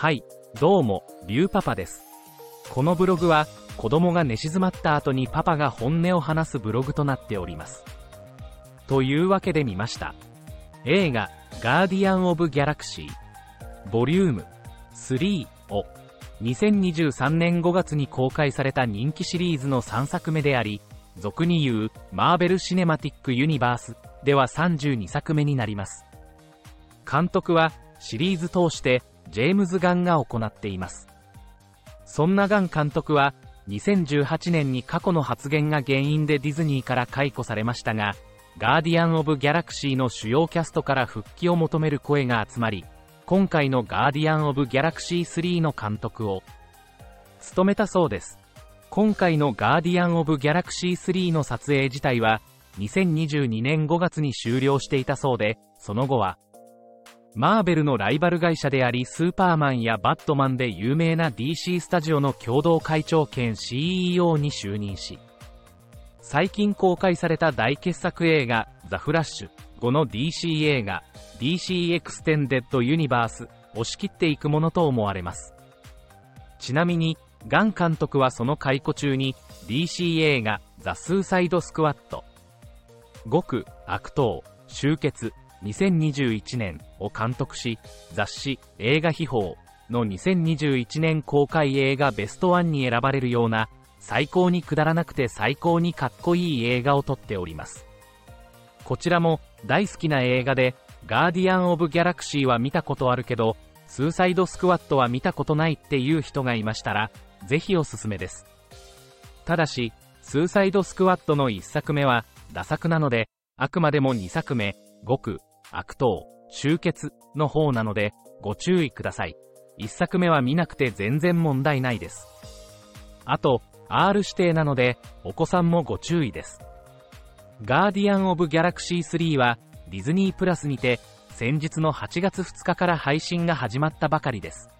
はい、どうも、リュウパパです。このブログは、子供が寝静まった後にパパが本音を話すブログとなっております。というわけで見ました。映画、ガーディアン・オブ・ギャラクシー、ボリューム3を、2023年5月に公開された人気シリーズの3作目であり、俗に言う、マーベル・シネマティック・ユニバースでは32作目になります。監督は、シリーズ通して、ジェームズ・ガンが行っています。そんなガン監督は、2018年に過去の発言が原因でディズニーから解雇されましたが、ガーディアン・オブ・ギャラクシーの主要キャストから復帰を求める声が集まり、今回のガーディアン・オブ・ギャラクシー3の監督を務めたそうです。今回のガーディアン・オブ・ギャラクシー3の撮影自体は、2022年5月に終了していたそうで、その後は、マーベルのライバル会社でありスーパーマンやバットマンで有名な DC スタジオの共同会長兼 CEO に就任し、最近公開された大傑作映画、ザ・フラッシュ後の DC 映画、DC エクステンデッド・ユニバースを仕切っていくものと思われます。ちなみに、ガン監督はその解雇中に DC 映画、ザ・スーサイド・スクワット、極悪党、集結、2021年を監督し、雑誌映画秘宝の2021年公開映画ベストワンに選ばれるような最高にくだらなくて最高にかっこいい映画を撮っております。こちらも大好きな映画で、ガーディアン・オブ・ギャラクシーは見たことあるけど、スーサイド・スクワットは見たことないっていう人がいましたら、ぜひおすすめです。ただし、スーサイド・スクワットの1作目は、打作なので、あくまでも2作目、極悪党、集結の方なので、ご注意ください。一作目は見なくて全然問題ないです。あと、R 指定なので、お子さんもご注意です。ガーディアン・オブ・ギャラクシー3は、ディズニープラスにて、先日の8月2日から配信が始まったばかりです。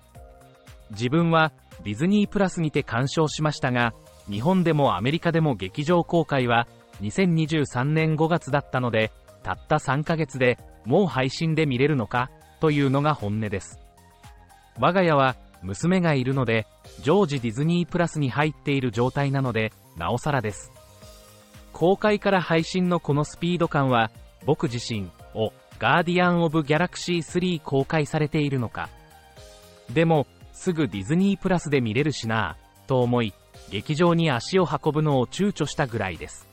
自分は、ディズニープラスにて鑑賞しましたが、日本でもアメリカでも劇場公開は、2023年5月だったので、たった3ヶ月でもう配信で見れるのかというのが本音です。我が家は娘がいるので、常時ディズニープラスに入っている状態なので、なおさらです。公開から配信のこのスピード感は、僕自身をガーディアン・オブ・ギャラクシー3公開されているのか。でも、すぐディズニープラスで見れるしなぁ、と思い、劇場に足を運ぶのを躊躇したぐらいです。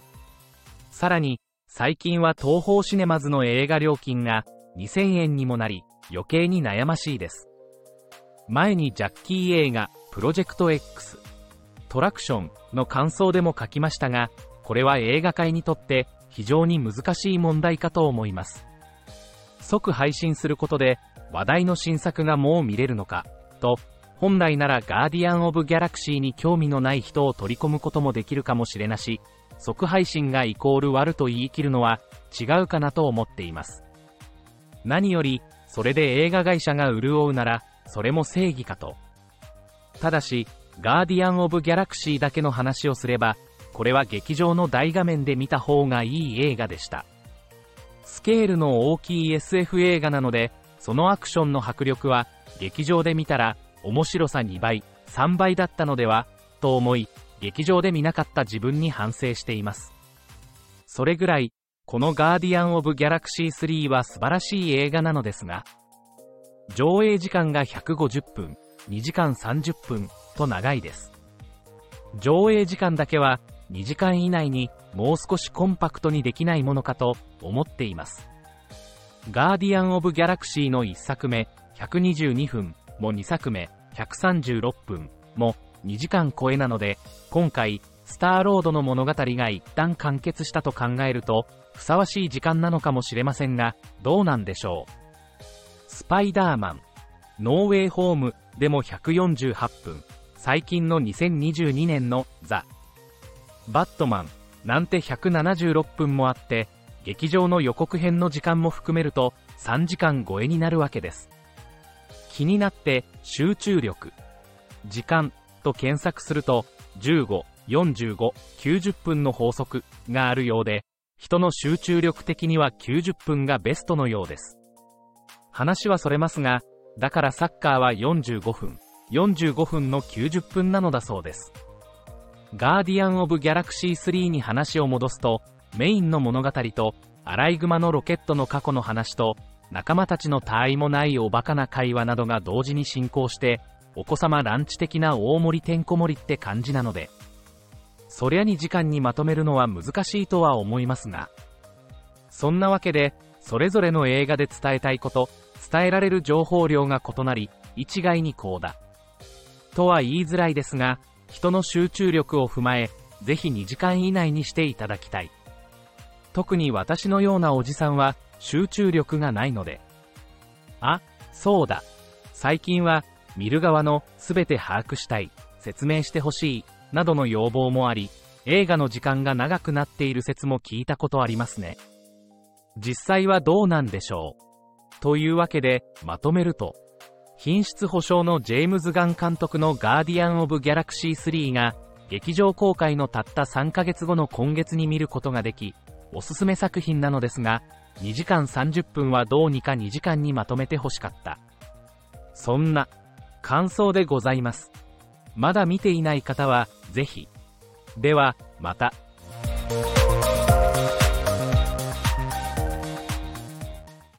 さらに、最近は東宝シネマズの映画料金が2000円にもなり余計に悩ましいです。前にジャッキー映画プロジェクト X トラクションの感想でも書きましたが、これは映画界にとって非常に難しい問題かと思います。即配信することで話題の新作がもう見れるのか、と、本来ならガーディアン・オブ・ギャラクシーに興味のない人を取り込むこともできるかもしれなし、即配信がイコール悪と言い切るのは違うかなと思っています。何より、それで映画会社が潤うなら、それも正義かと。ただし、ガーディアン・オブ・ギャラクシーだけの話をすれば、これは劇場の大画面で見た方がいい映画でした。スケールの大きい SF 映画なので、そのアクションの迫力は、劇場で見たら、面白さ2倍、3倍だったのでは、と思い、劇場で見なかった自分に反省しています。それぐらい、このガーディアン・オブ・ギャラクシー3は素晴らしい映画なのですが、上映時間が150分、2時間30分と長いです。上映時間だけは2時間以内にもう少しコンパクトにできないものかと思っています。ガーディアン・オブ・ギャラクシーの1作目122分も2作目136分も2時間超えなので、今回、スターロードの物語が一旦完結したと考えると、ふさわしい時間なのかもしれませんが、どうなんでしょう。スパイダーマン、ノーウェイホームでも148分、最近の2022年のザ・バットマンなんて176分もあって、劇場の予告編の時間も含めると3時間超えになるわけです。気になって集中力、時間と検索すると、15、45、90分の法則があるようで、人の集中力的には90分がベストのようです。話はそれますが、だからサッカーは45分、45分の90分なのだそうです。ガーディアン・オブ・ギャラクシー3に話を戻すと、メインの物語と、アライグマのロケットの過去の話と、仲間たちの他愛もないおバカな会話などが同時に進行して、お子様ランチ的な大盛りてんこ盛りって感じなので、そりゃに時間にまとめるのは難しいとは思いますが、そんなわけで、それぞれの映画で伝えたいこと、伝えられる情報量が異なり、一概にこうだ。とは言いづらいですが、人の集中力を踏まえ、ぜひ2時間以内にしていただきたい。特に私のようなおじさんは集中力がないので。あ、そうだ。最近は見る側の全て把握したい、説明してほしい、などの要望もあり、映画の時間が長くなっている説も聞いたことありますね。実際はどうなんでしょう？というわけで、まとめると、品質保証のジェームズ・ガン監督のガーディアン・オブ・ギャラクシー3が、劇場公開のたった3ヶ月後の今月に見ることができ、おすすめ作品なのですが、2時間30分はどうにか2時間にまとめてほしかった。そんな、感想でございます。まだ見ていない方は、ぜひ。では、また。